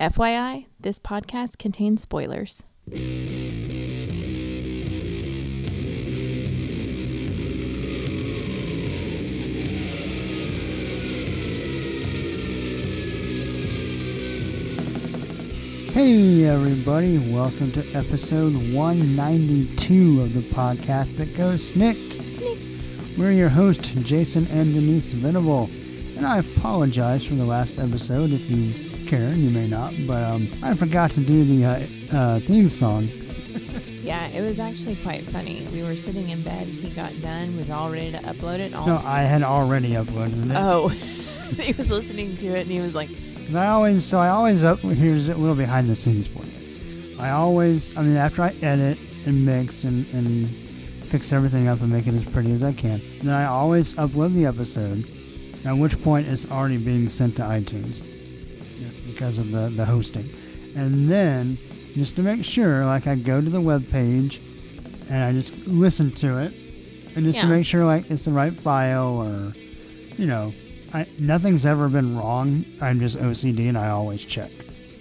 FYI, this podcast contains spoilers. Hey, everybody, welcome to episode 192 of the podcast that goes SNIKT. Sneaked. We're your host, Jason and Denise Venable, and I apologize for the last episode if you care, you may not, but um, I forgot to do the uh, uh, theme song. Yeah, it was actually quite funny. We were sitting in bed, he got done, was all ready to upload it. All No, I had already uploaded it. Oh, he was listening to it and he was like, I always, so I always up. Here's a little behind the scenes for you. I always, I mean, after I edit and mix and, and fix everything up and make it as pretty as I can, then I always upload the episode. At which point it's already being sent to iTunes, because of the the hosting. And then, just to make sure, like I go to the web page and I just listen to it, and just Yeah. to make sure like it's the right file or, you know, I, nothing's ever been wrong. I'm just OCD and I always check.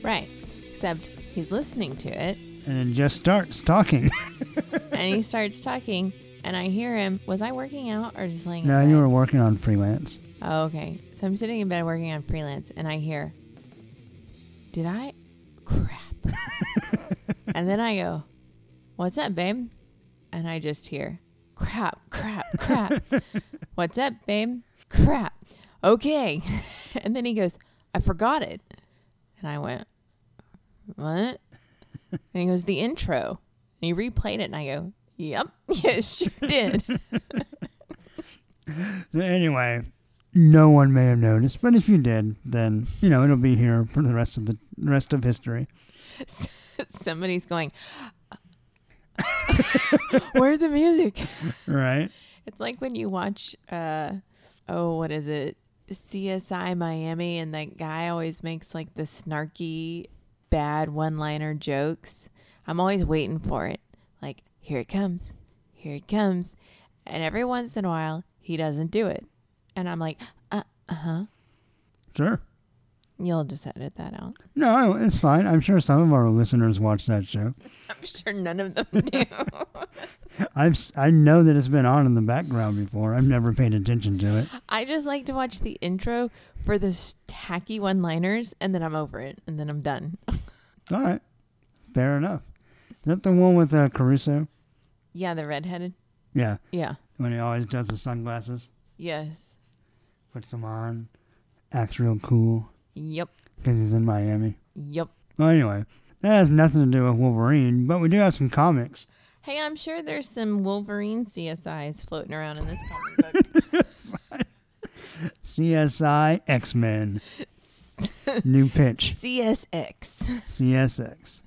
right. Except he's listening to it And just starts talking. and he starts talking and I hear him. Was I working out or just laying in no, you were working on freelance. Oh, okay. So I'm sitting in bed working on freelance and I hear, Did I? Crap. and then I go, What's up, babe? And I just hear, Crap, crap, crap. What's up, babe? Crap. Okay. and then he goes, I forgot it. And I went, What? And he goes, The intro. And he replayed it and I go, Yep, yes, sure did. So anyway, no one may have noticed, but if you did, then you know it'll be here for the rest of the rest of history. Somebody's going, Where's the music? Right? It's like when you watch, uh, oh, what is it? CSI Miami, and that guy always makes like the snarky, bad one liner jokes. I'm always waiting for it. Like, here it comes. Here it comes. And every once in a while, he doesn't do it. And I'm like, uh huh. Sure. You'll just edit that out. No, it's fine. I'm sure some of our listeners watch that show. I'm sure none of them do. I've I know that it's been on in the background before. I've never paid attention to it. I just like to watch the intro for the tacky one liners, and then I'm over it, and then I'm done. All right, fair enough. Is that the one with uh, Caruso? Yeah, the redheaded. Yeah, Yeah. when he always does the sunglasses, Yes. Puts them on, acts real cool Yep. because he's in Miami. Yep. Well, anyway, that has nothing to do with Wolverine, but we do have some comics. Hey, I'm sure there's some Wolverine CSIs floating around in this comic book. CSI X Men. New pitch. CSX. CSX.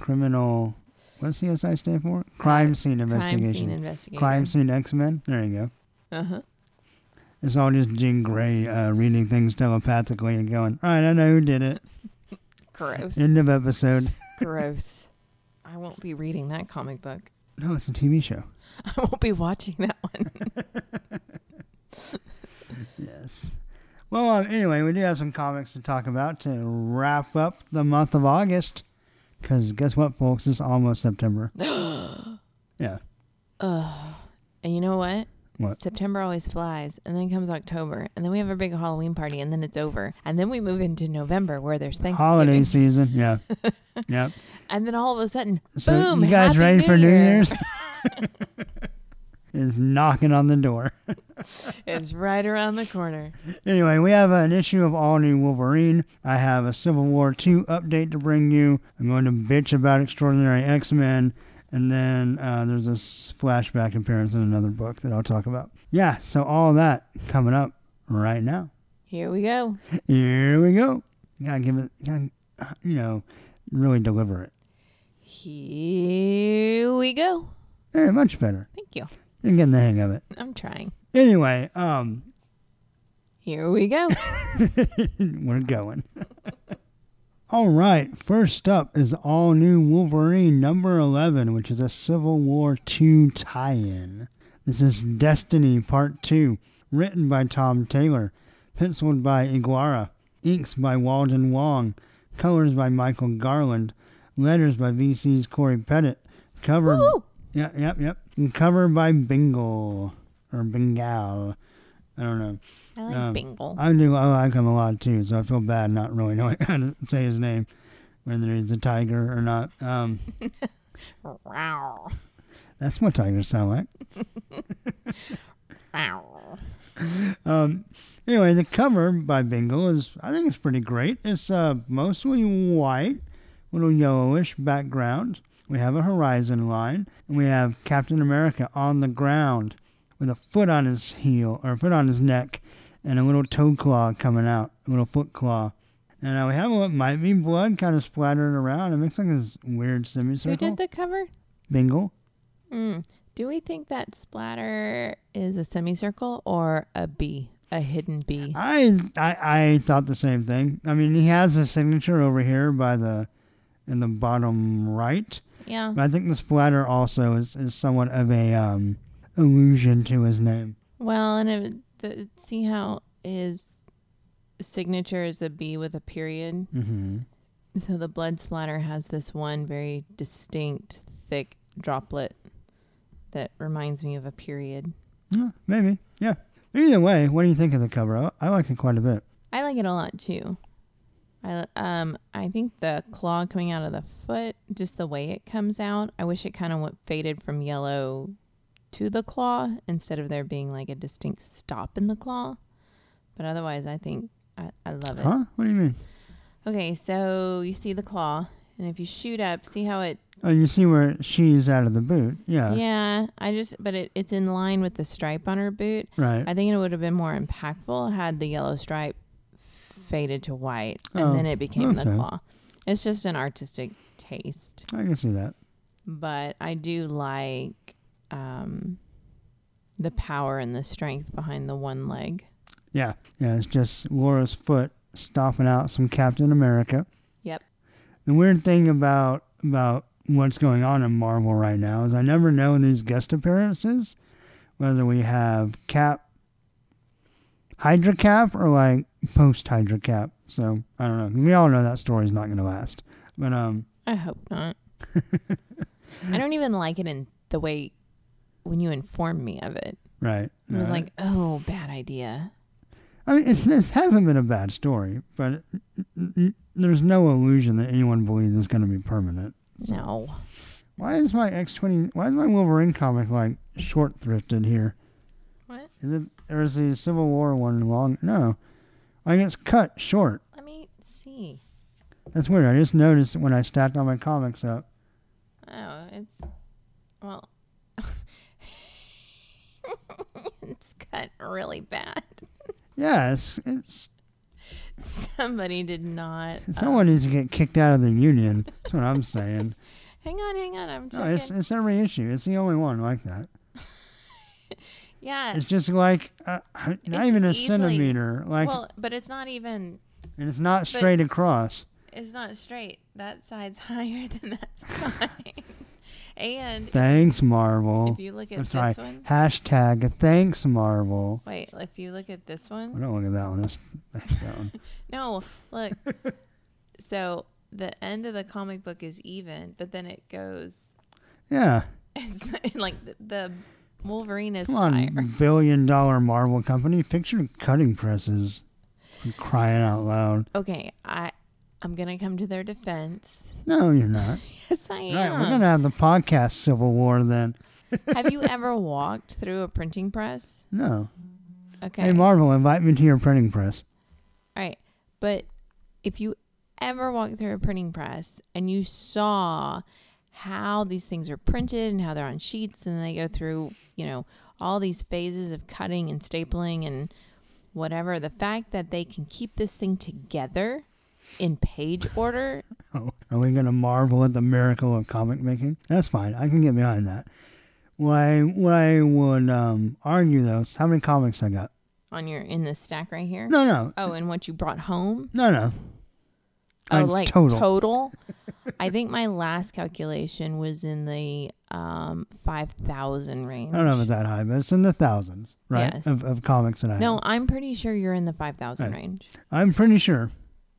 Criminal. What does CSI stand for? Crime Scene Crime Investigation. scene investigator. Crime Scene X Men. There you go. Uh huh. It's all just Jean Grey uh, reading things telepathically and going, all right, I know who did it. Gross. End of episode. Gross. I won't be reading that comic book. No, it's a TV show. I won't be watching that one. Yes. Well, um, anyway, we do have some comics to talk about to wrap up the month of August. Because guess what, folks? It's almost September. yeah. Ugh. And you know what? What? September always flies, and then comes October, and then we have a big Halloween party, and then it's over, and then we move into November where there's Thanksgiving, Holiday season. Yeah. yep. and then all of a sudden, So boom! you guys Happy ready for New Year's? is knocking on the door. it's right around the corner. Anyway, we have an issue of All New Wolverine. I have a Civil War 2 update to bring you. I'm going to bitch about Extraordinary X Men. And then uh, there's this flashback appearance in another book that I'll talk about. Yeah, so all that coming up right now. Here we go. Here we go. You gotta give it, you, gotta, you know, really deliver it. Here we go. Very much better. Thank you. You're getting the hang of it. I'm trying. Anyway, um, Here we go. We're going. all right. First up is all new Wolverine number 11, which is a Civil War II tie in. This is Destiny Part 2, written by Tom Taylor, penciled by Ig Guara, Inks by Walden Wong. Colors by Michael Garland. Letters by VC's Cory Petit. Cover. Woo! Yep, yep, yep. And cover by Bingle or Bengal. I don't know. I like Um, Bingle. I do. I like him a lot too, so I feel bad not really knowing how to say his name, whether he's a tiger or not. Um, Wow. that's what tigers sound like. Wow. Um, anyway, the cover by Bingle is, I think it's pretty great. It's uh, mostly white, little yellowish background. We have a horizon line, and we have Captain America on the ground with a foot on his heel or a foot on his neck, and a little toe claw coming out, a little foot claw. And uh, we have what might be blood kind of splattered around. It makes like this weird semicircle. Who did the cover? Bingle. Mm. Do we think that splatter is a semicircle or a B, a hidden B? I, I I thought the same thing. I mean, he has a signature over here by the in the bottom right, Yeah. but I think the splatter also is, is somewhat of a um, allusion to his name. Well, and it, the, see how his signature is a B with a period. hmm So the blood splatter has this one very distinct, thick droplet that reminds me of a period. Yeah, maybe, yeah. Either way, what do you think of the cover? I, I like it quite a bit. I like it a lot too. I um I think the claw coming out of the foot, just the way it comes out. I wish it kind of faded from yellow to the claw instead of there being like a distinct stop in the claw. But otherwise, I think I, I love it. Huh? What do you mean? Okay, so you see the claw, and if you shoot up, see how it. Oh, you see where she's out of the boot? Yeah, Yeah, I just, but it, it's in line with the stripe on her boot. right. I think it would have been more impactful had the yellow stripe faded to white, Oh, and then oh, it became the claw. It's just an artistic taste, I can see that. but I do like um, the power and the strength behind the one leg. Yeah, yeah. It's just Laura's foot stomping out some Captain America. Yep. The weird thing about about what's going on in Marvel right now is I never know in these guest appearances whether we have Cap, Hydra Cap, or like post Hydra Cap. So I don't know. We all know that story's not going to last. But um, I hope not. I don't even like it in the way when you informed me of it. right. It was right. like, oh, bad idea. I mean, it's, this hasn't been a bad story, but it, n- n- there's no illusion that anyone believes it's going to be permanent. No. Why is my X twenty? Why is my Wolverine comic like short thrifted here? What? Is it or is the Civil War one long? No, like it's cut short. Let me see. That's weird. I just noticed when I stacked all my comics up. Oh, it's well, really bad. Yeah, it's it's Somebody did not. someone needs to get kicked out of the union. That's what I'm saying. hang on, hang on. I'm No, it's it's every issue. It's the only one like that. yeah. It's just like uh, not It's even a easily- centimeter. Like, well, but it's not even. and it's not straight across. It's not straight. That side's higher than that side. And Thanks, Marvel. if you look at I'm this one, Hashtag thanks, Marvel. wait. If you look at this one, I don't look at that one. That's, that one. No, look. so the end of the comic book is even, but then it goes. Yeah. It's like the, the Wolverine is Come higher. on, billion dollar Marvel company. Fix your cutting presses. I'm crying out loud. Okay, I I'm gonna come to their defense. No, you're not. Yes, I Right, am. we're gonna have the podcast Civil War then. Have you ever walked through a printing press? No. Okay. Hey Marvel, invite me to your printing press. All right. But if you ever walked through a printing press and you saw how these things are printed and how they're on sheets and they go through, you know, all these phases of cutting and stapling and whatever, the fact that they can keep this thing together in page order, Oh, are we gonna marvel at the miracle of comic making? That's fine. I can get behind that. What I, what I would um, argue though is how many comics I got. on your in this stack right here. No, no, Oh, and what you brought home? no, no. Oh, Like like total. total. I think my last calculation was in the um, 5,000 range. I don't know if it's that high, but it's in the thousands, right? Yes. Of, of comics that I No, have. I'm pretty sure you're in the 5,000 Right. range. I'm pretty sure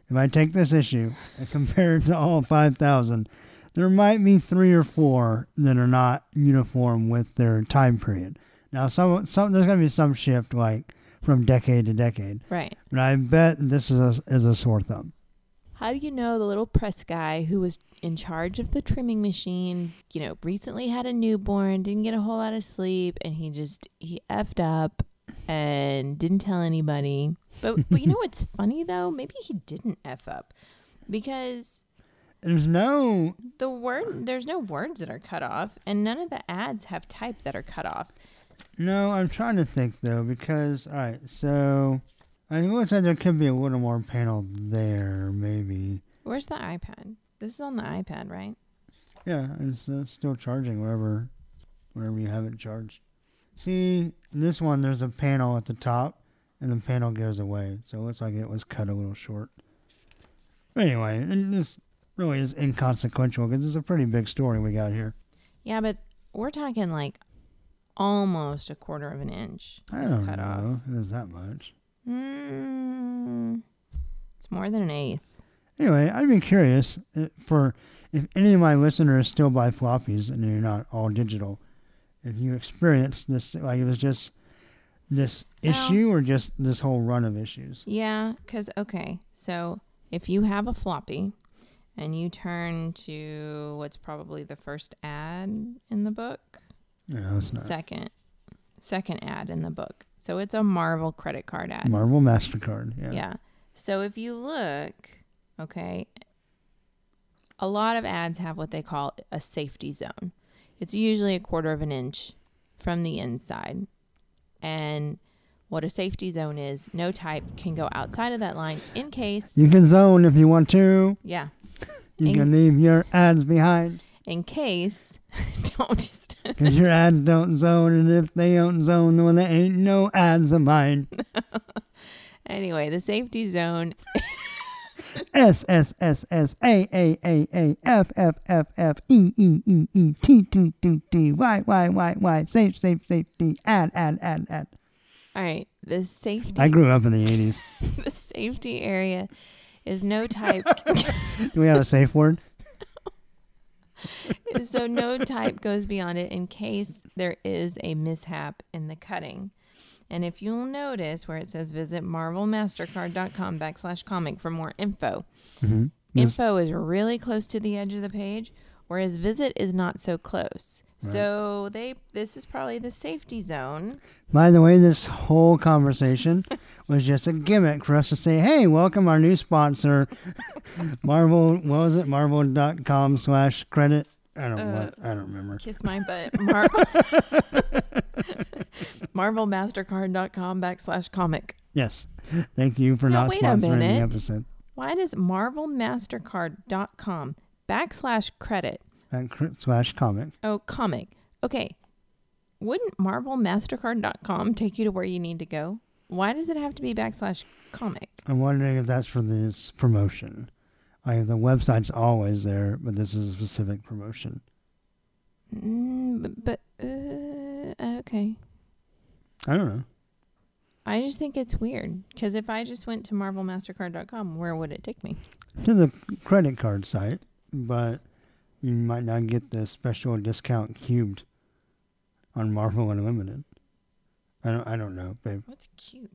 if I take this issue and compare it to all 5,000, there might be three or four that are not uniform with their time period. Now, some, some there's going to be some shift like from decade to decade, Right. but I bet this is a, is a sore thumb. How do you know the little press guy who was in charge of the trimming machine, you know, recently had a newborn, didn't get a whole lot of sleep, and he just, he effed up and didn't tell anybody. But, but you know what's funny though? Maybe he didn't F up because There's no the word, there's no words that are cut off, and none of the ads have type that are cut off. No, I'm trying to think though because all right, so I will say there could be a little more panel there, maybe. Where's the iPad? This is on the iPad, right? Yeah, it's uh, still charging wherever, wherever you have it charged. See, this one there's a panel at the top, and the panel goes away, so it looks like it was cut a little short. But anyway, and this really is inconsequential because it's a pretty big story we got here. Yeah, but we're talking like almost a quarter of an inch I don't cut off. know it's that much. Mm, it's more than an eighth. Anyway, I'd be curious uh, for if any of my listeners still buy floppies and you're not all digital, if you experienced this, like it was just this Well- issue or just this whole run of issues. Yeah, because, okay, so if you have a floppy and you turn to what's probably the first ad in the book, No, it's not. second, second ad in the book. So it's a Marvel credit card ad. Marvel Mastercard. Yeah. Yeah. So if you look, okay, a lot of ads have what they call a safety zone. It's usually a quarter of an inch from the inside. And what a safety zone is, no type can go outside of that line in case, You can zone if you want to. yeah, You In- can leave your ads behind in case, don't just, because your ads don't zone, and if they don't zone, then there ain't no ads of mine. anyway, the safety zone S S S S A A A A F F F F E E E E T T T T Y Y Y Y safe safe safety ad ad ad ad. All right, the safety I grew up in the eighties. the safety area is no type Do we have a safe word? so no type goes beyond it in case there is a mishap in the cutting. And if you'll notice where it says visit marvelmastercard.com backslash comic for more info, Mm-hmm. info is really close to the edge of the page, whereas visit is not so close. Right. So they this is probably the safety zone. By the way, this whole conversation was just a gimmick for us to say, "Hey, welcome our new sponsor, Marvel. What was it? Marvel.com slash credit. I don't Uh. I don't remember. Kiss my butt. Marvel marvelmastercard.com backslash comic. Yes. Thank you for Now, not wait a sponsoring the minute. episode. Why does marvelmastercard.com backslash credit At cr- slash comic. Oh, comic. Okay. Wouldn't marvelmastercard.com take you to where you need to go? Why does it have to be backslash comic? I'm wondering if that's for this promotion. Like the website's always there, but this is a specific promotion. Mm, but, but uh, okay. I don't know. I just think it's weird because if I just went to marvelmastercard.com, where would it take me? To the credit card site, but you might not get the special discount cubed on Marvel Unlimited. I don't. I don't know, babe. What's cute?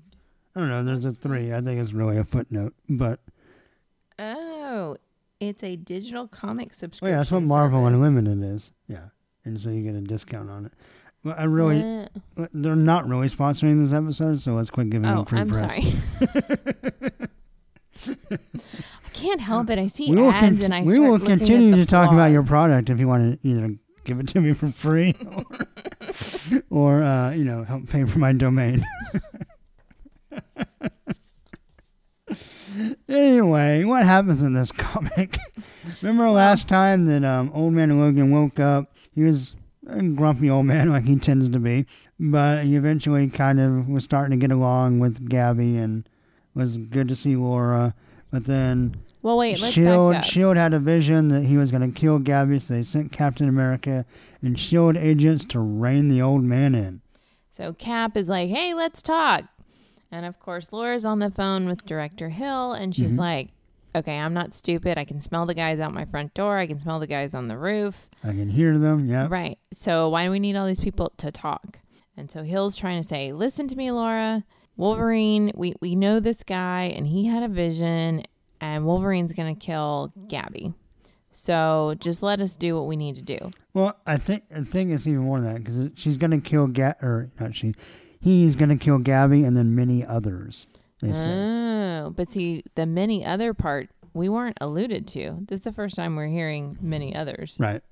I don't know. There's a three. I think it's really a footnote, but Oh, it's a digital comic oh subscription. yeah, that's what Marvel service. Unlimited is. Yeah, and so you get a discount on it. Well, I really, Uh, they're not really sponsoring this episode, so let's quit giving oh, them free I'm press. sorry. I can't help it. I see we ads con- and I we will continue to talk about your product if you want to either give it to me for free or, or uh, you know help pay for my domain. Anyway, what happens in this comic? Remember last time that um, old man Logan woke up? He was a grumpy old man like he tends to be, but he eventually kind of was starting to get along with Gabby and was good to see Laura. But then Well, wait, let's Shield back up. Shield had a vision that he was going to kill Gabby, so they sent Captain America and Shield agents to rein the old man in. So Cap is like, "Hey, let's talk." And of course, Laura's on the phone with Director Hill, and she's Mhm. like, "Okay, I'm not stupid. I can smell the guys out my front door. I can smell the guys on the roof. I can hear them. Yeah. Right. So why do we need all these people to talk?" And so Hill's trying to say, "Listen to me, Laura. Wolverine. We we know this guy, and he had a vision, and Wolverine's gonna kill Gabby. So just let us do what we need to do." Well, I think I think it's even more than that because she's going to kill Ga or not she, he's going to kill Gabby and then many others. They say. Oh, but see, the many other part we weren't alluded to. This is the first time we're hearing many others. Right.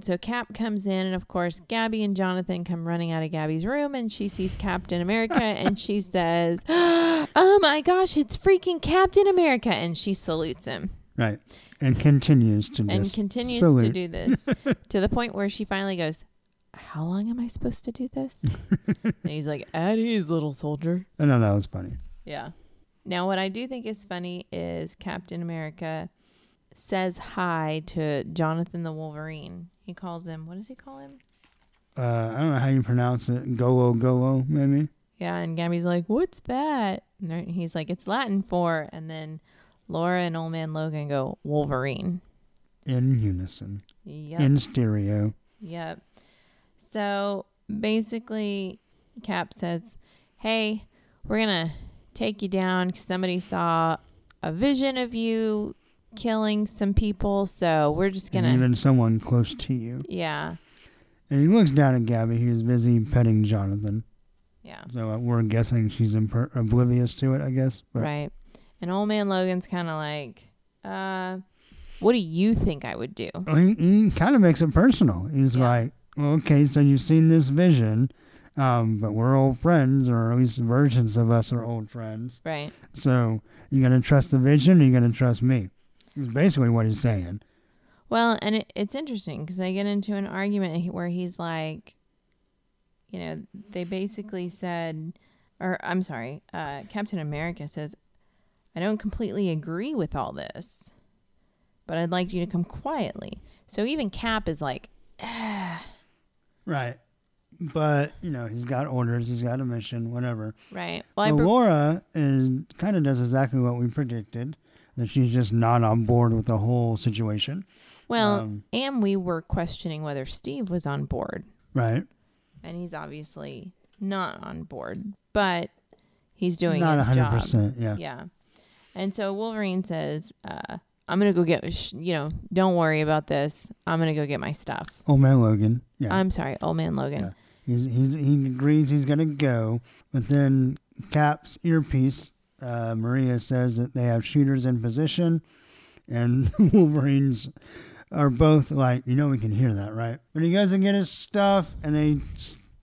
So Cap comes in, and of course, Gabby and Jonathan come running out of Gabby's room, and she sees Captain America, and she says, "Oh my gosh, it's freaking Captain America!" And she salutes him Right. And continues to and continues salute. to do this to the point where she finally goes, "How long am I supposed to do this?" and he's like, "At ease, little soldier." I know that was funny. Yeah. Now, what I do think is funny is Captain America says hi to Jonathan the Wolverine. He calls him, what does he call him? Uh, I don't know how you pronounce it. Gulo gulo, maybe. Yeah, and Gabby's like, what's that? And he's like, it's Latin for, and then Laura and Old Man Logan go, Wolverine. In unison. Yep. In stereo. Yep. So basically, Cap says, Hey, we're going to take you down because somebody saw a vision of you killing some people. So we're just going to. even someone close to you. Yeah. And he looks down at Gabby, who's busy petting Jonathan. Yeah. So uh, we're guessing she's imper- oblivious to it, I guess. But Right. And Old Man Logan's kind of like, uh, what do you think I would do? Well, he, he kind of makes it personal. He's Yeah. like, okay, so you've seen this vision, um, but we're old friends, or at least versions of us are old friends. Right. So you're gonna trust the vision, or you gonna trust me? Is basically what he's saying. Well, and it, it's interesting because they get into an argument where he's like, you know, they basically said, or I'm sorry, uh, Captain America says, I don't completely agree with all this, but I'd like you to come quietly. So even Cap is like, Right. But you know, he's got orders, he's got a mission, whatever. right. Well, I Well, pre- Laura is kind of does exactly what we predicted. That she's just not on board with the whole situation. well, um, and we were questioning whether Steve was on board. Right. and he's obviously not on board, but he's doing not his hundred job. percent. Yeah. Yeah. And so Wolverine says, uh, "I'm gonna go get. sh- You know, don't worry about this. I'm gonna go get my stuff." Old man Logan. Yeah. I'm sorry, old man Logan. Yeah. He's, he's, he agrees he's going to go, but then Cap's earpiece, uh, Maria says that they have shooters in position, and Wolverines are both like, you know, we can hear that, right? But he goes and get his stuff, and they, And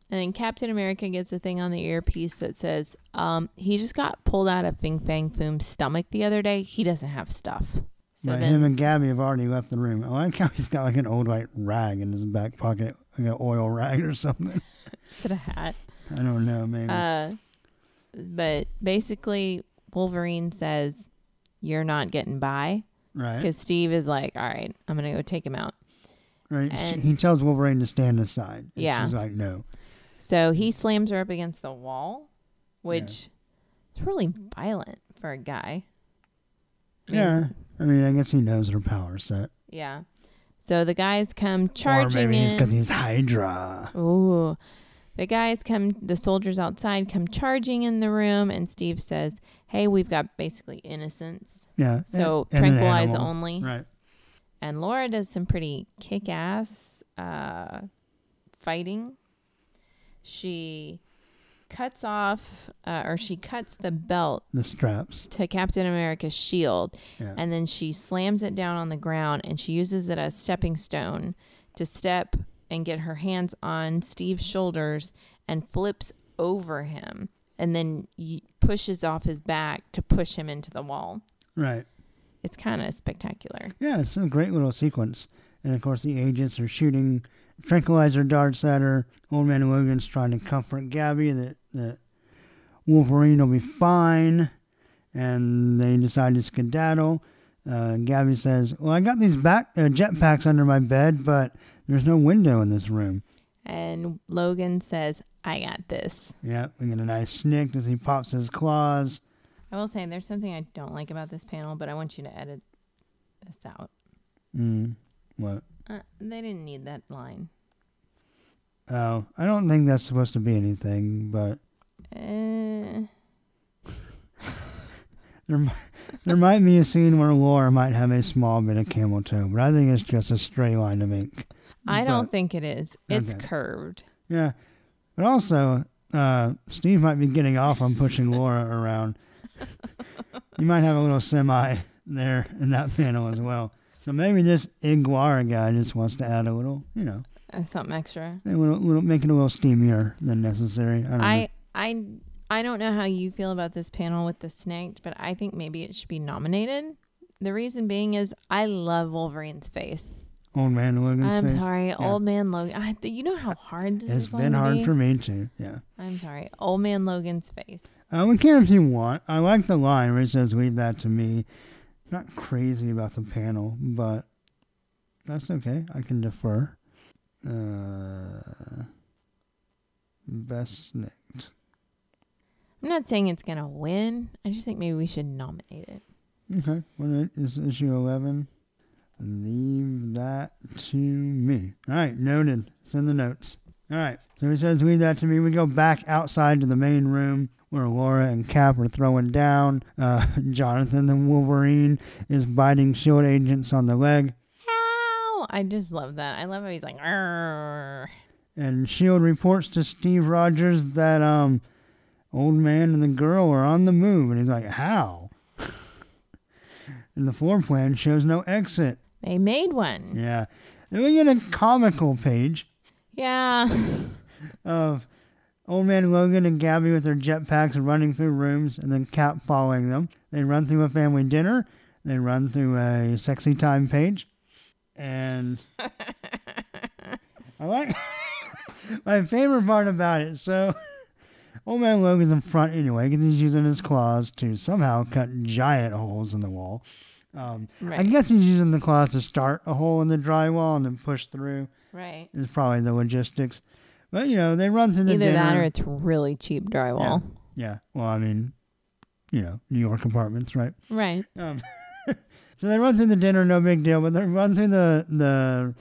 then Captain America gets a thing on the earpiece that says, um, "He just got pulled out of Fing Fang Foom's stomach the other day. He doesn't have stuff." So but then, him and Gabby have already left the room. I like how he's got like an old white rag in his back pocket, like an oil rag or something. is it a hat? I don't know, maybe. Uh, but basically, Wolverine says, "You're not getting by." right. Because Steve is like, all right, I'm going to go take him out. Right. and- he tells Wolverine to stand aside. and Yeah. She's like, no. So he slams her up against the wall, which is really violent for a guy. I mean, Yeah. I mean, I guess he knows her power set. Yeah. So the guys come charging or maybe he's because he's Hydra. Ooh. The guys come, the soldiers outside come charging in the room, and Steve says, Hey, we've got basically innocents. Yeah. So and- and an tranquilize animal. only. Right. And Laura does some pretty kick ass uh, fighting. She cuts off, uh, or she cuts the belt The straps. to Captain America's shield, Yeah. and then she slams it down on the ground and she uses it as stepping stone to step and get her hands on Steve's shoulders and flips over him and then y- pushes off his back to push him into the wall. right. It's kind of spectacular. Yeah, it's a great little sequence. And of course, the agents are shooting tranquilizer darts at her. Old Man Logan's trying to comfort Gabby that, that Wolverine will be fine. And they decide to skedaddle. Uh, Gabby says, "Well, I got these back uh, jetpacks under my bed, but there's no window in this room." And Logan says, I got this. Yeah, we get a nice snick as he pops his claws. I will say there's something I don't like about this panel, but I want you to edit this out. Mm, what? Uh, they didn't need that line. Oh, I don't think that's supposed to be anything, but Uh, there, mi- there might be a scene where Laura might have a small bit of camel toe, but I think it's just a straight line of ink. I don't think it is. It's Okay. curved. Yeah, but also, uh, Steve might be getting off on pushing Laura around. You might have a little semi there in that panel as well. So maybe this Ig Guara guy just wants to add a little, you know, Uh, something extra. a little, little make it a little steamier than necessary. I don't know. I I I don't know how you feel about this panel with the SNIKT, but I think maybe it should be nominated. The reason being is I love Wolverine's face. Old man Logan's I'm face. sorry, old man Logan. I, you know how hard this It's is going been to hard be? for me too. Yeah. I'm sorry, old man Logan's face. Uh, we can if you want. I like the line where it says, "Read that to me." Not crazy about the panel, but that's okay. I can defer. Uh, best SNIKT. I'm not saying it's gonna win. I just think maybe we should nominate it. Okay. Is issue eleven? Leave that to me. All right, noted. Send the notes. All right. So he says, leave that to me." We go back outside to the main room where Laura and Cap are throwing down. Uh, Jonathan the Wolverine is biting Shield agents on the leg, Ow! I just love that. I love how he's like, "Arr." and Shield reports to Steve Rogers that um, old man and the girl are on the move, and he's like, "How?" and the floor plan shows no exit. they made one. Yeah. Then we get a comical page Yeah. of old man Logan and Gabby with their jetpacks running through rooms and then Cap following them. They run through a family dinner. They run through a sexy time page. And I like my favorite part about it. So old man Logan's in front anyway because he's using his claws to somehow cut giant holes in the wall. Um, I guess he's using the claws to start a hole in the drywall and then push through. Right. Is probably the logistics. But you know, they run through the Either dinner. that or it's really cheap drywall. yeah. Well, I mean, you know, New York apartments, right? Right. Um, so they run through the dinner, no big deal. But they run through the the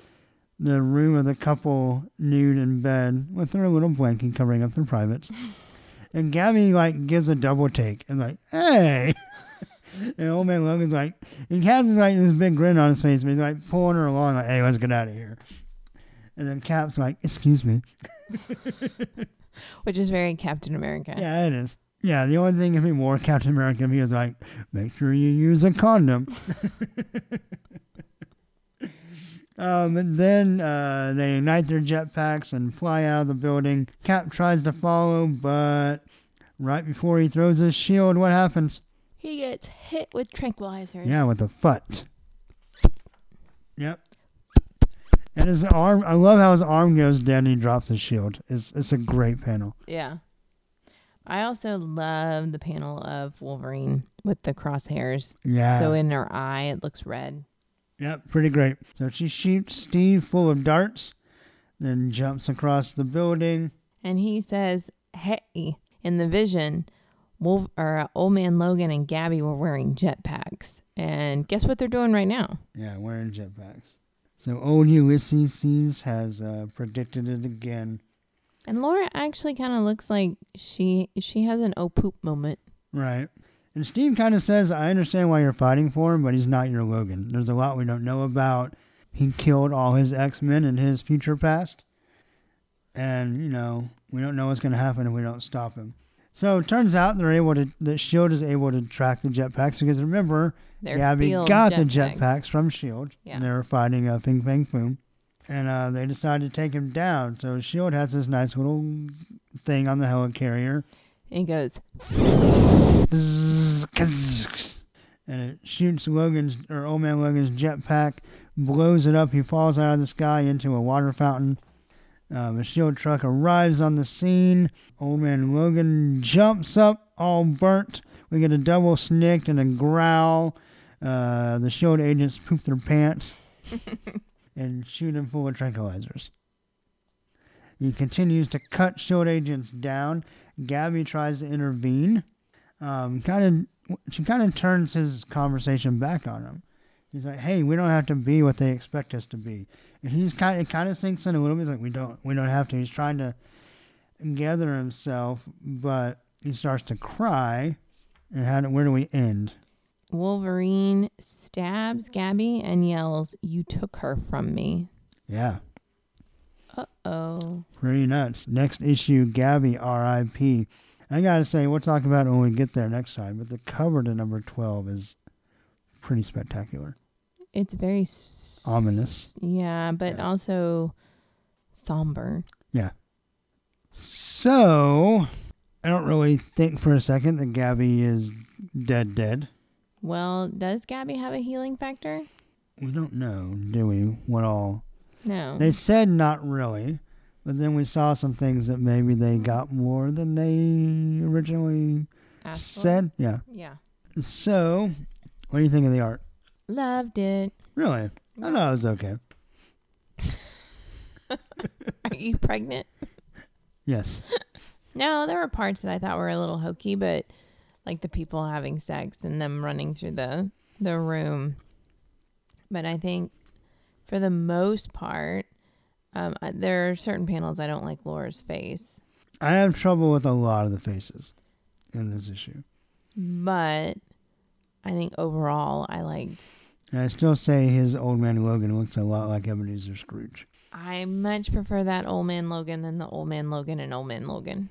the room of the couple nude in bed with their little blanket covering up their privates. And Gabby like gives a double take and like, hey. and old man Logan's like, he has like this big grin on his face, but he's like pulling her along, like, hey, let's get out of here. And then Cap's like, excuse me. Which is very Captain America. Yeah, it is. Yeah, the only thing if he wore Captain America, he was like, make sure you use a condom. um, and then uh, they ignite their jetpacks and fly out of the building. Cap tries to follow, but right before he throws his shield, what happens? He gets hit with tranquilizers. Yeah, with a foot. Yep. And his arm, I love how his arm goes down and he drops his shield. It's, it's a great panel. Yeah. I also love the panel of Wolverine with the crosshairs. Yeah. So in her eye, it looks red. Yep, pretty great. So she shoots Steve full of darts, then jumps across the building. And he says, Hey, in the vision, Wolf, or uh, Old Man Logan and Gabby were wearing jetpacks. And guess what they're doing right now? Yeah, wearing jetpacks. So old Ulysses has uh, predicted it again. And Laura actually kind of looks like she she has an oh poop moment. Right. And Steve kind of says, I understand why you're fighting for him, but he's not your Logan. There's a lot we don't know about. He killed all his X Men in his future past. And, you know, we don't know what's going to happen if we don't stop him. So it turns out they're able to, that S.H.I.E.L.D. is able to track the jetpacks because remember, They're Gabby got the jetpacks. from S.H.I.E.L.D. Yeah. And they were fighting uh, Fing Fang Foom. And uh, they decided to take him down. So S.H.I.E.L.D. has this nice little thing on the helicarrier. And he goes, and it shoots Logan's or Old Man Logan's jetpack, blows it up. He falls out of the sky into a water fountain. Um, a shield truck arrives on the scene. Old Man Logan jumps up, all burnt. We get a double SNIKT and a growl. Uh, the Shield agents poop their pants and shoot him full of tranquilizers. He continues to cut Shield agents down. Gabby tries to intervene. Um, kind of, she kind of turns his conversation back on him. He's like, "Hey, we don't have to be what they expect us to be," he's kind. It kind of sinks in a little bit. He's like, "We don't. We don't have to." He's trying to gather himself, but he starts to cry. And how? Do, where do we end? Wolverine stabs Gabby and yells, You took her from me. Yeah, Uh oh. pretty nuts. Next issue, Gabby, R.I.P. I gotta say, we'll talk about it when we get there next time. But the cover to number twelve is pretty spectacular, It's very s- ominous. Yeah, but Yeah. also somber. Yeah. So, I don't really think for a second that Gabby is dead. Dead. Well, does Gabby have a healing factor? We don't know, do we? What all? No. They said not really, but then we saw some things that maybe they got more than they originally said. Yeah. Yeah. So, what do you think of the art? Loved it. Really? I thought it was okay. Are you pregnant? Yes. No, there were parts that I thought were a little hokey, but like the people having sex and them running through the the room. But I think for the most part, um, I- there are certain panels I don't like Laura's face, I have trouble with a lot of the faces in this issue. but I think overall I liked. And I still say his old man Logan looks a lot like Ebenezer Scrooge. I much prefer that old man Logan than the old man Logan and old man Logan.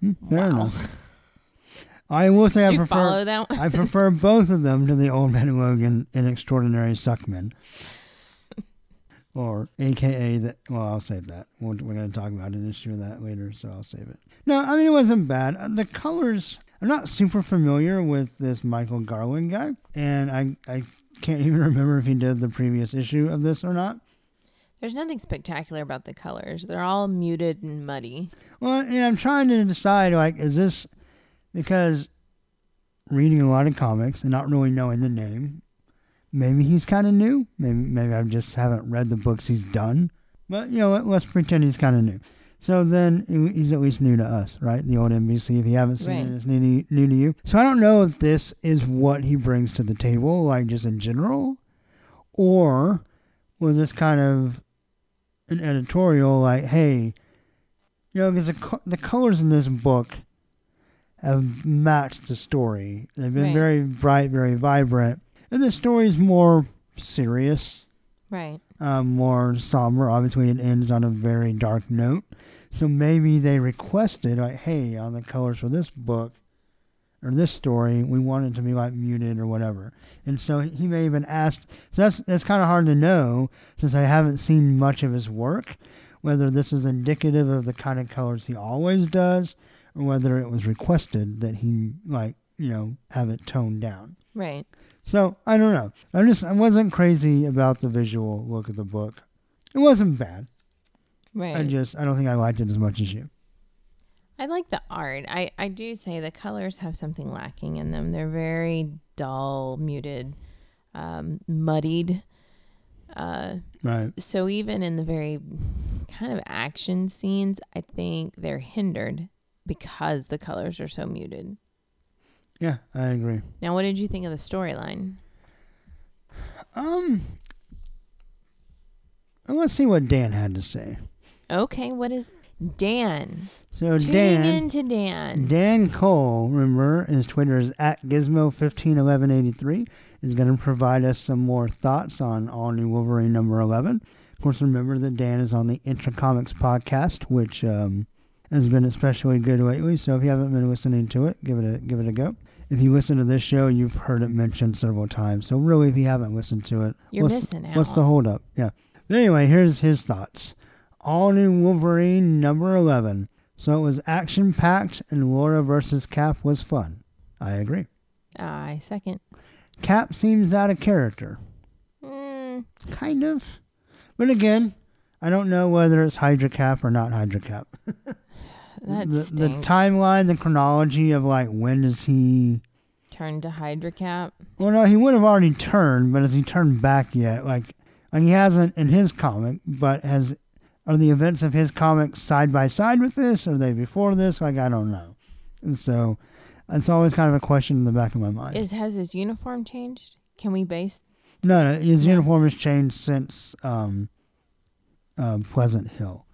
Hmm, fair Wow. enough. I will say Did I prefer follow that one? I prefer both of them to the old man Logan in Extraordinary Suckman. Or AKA that well, I'll save that. We're, we're going to talk about an issue of that later, so I'll save it. No, I mean it wasn't bad. Uh, The colors I'm not super familiar with this Michael Garland guy, and I I can't even remember if he did the previous issue of this or not. There's nothing spectacular about the colors. They're all muted and muddy. Well, yeah, I'm trying to decide like, is this because reading a lot of comics and not really knowing the name, maybe he's kind of new. Maybe maybe I just haven't read the books he's done. But you know, let's pretend he's kind of new. So then he's at least new to us, right? The old NBC. If you haven't seen Right. it, it's new to, new to you. So I don't know if this is what he brings to the table, like just in general, or was this kind of an editorial, like, hey, you know, because the, co- the colors in this book have matched the story. They've been Right. very bright, very vibrant. And the story's more serious, Right. Um, more somber. Obviously, it ends on a very dark note. So maybe they requested, like, hey, on the colors for this book or this story, we want it to be like muted or whatever. And so he may been asked. So that's that's kind of hard to know since I haven't seen much of his work, whether this is indicative of the kind of colors he always does, or whether it was requested that he like you know have it toned down. Right. So I don't know. I just I wasn't crazy about the visual look of the book. It wasn't bad. Right. I just I don't think I liked it as much as you. I like the art. I, I do say the colors have something lacking in them. They're very dull, muted, um, muddied. Uh, Right. so even in the very kind of action scenes, I think they're hindered because the colors are so muted. Yeah, I agree. Now, what did you think of the storyline? Um let's see what Dan had to say. Okay, what is Dan? So Tuning Dan in to Dan. Dan Cole, remember, his Twitter is at Gizmo151183, is going to provide us some more thoughts on All New Wolverine number 11. Of course, remember that Dan is on the Inter-Comics podcast, which um, has been especially good lately. So if you haven't been listening to it, give it a give it a go. If you listen to this show, you've heard it mentioned several times. So really, if you haven't listened to it, You're what's, missing out. what's the holdup? Yeah. But anyway, here's his thoughts. All New Wolverine number 11. So it was action packed and Laura versus Cap was fun. I agree. I second. Cap seems out of character. Mm, Kind of. But again, I don't know whether it's Hydra Cap or not Hydra Cap. the, the timeline, the chronology of like when does he turn to Hydra Cap. Well, no, he would have already turned, but has he turned back yet? Like, like he hasn't in his comic, but has are the events of his comic side by side with this? Or are they before this? Like, I don't know. And so, it's always kind of a question in the back of my mind. Is has his uniform changed? Can we base? no, no, his uniform has changed since um, uh, Pleasant Hill.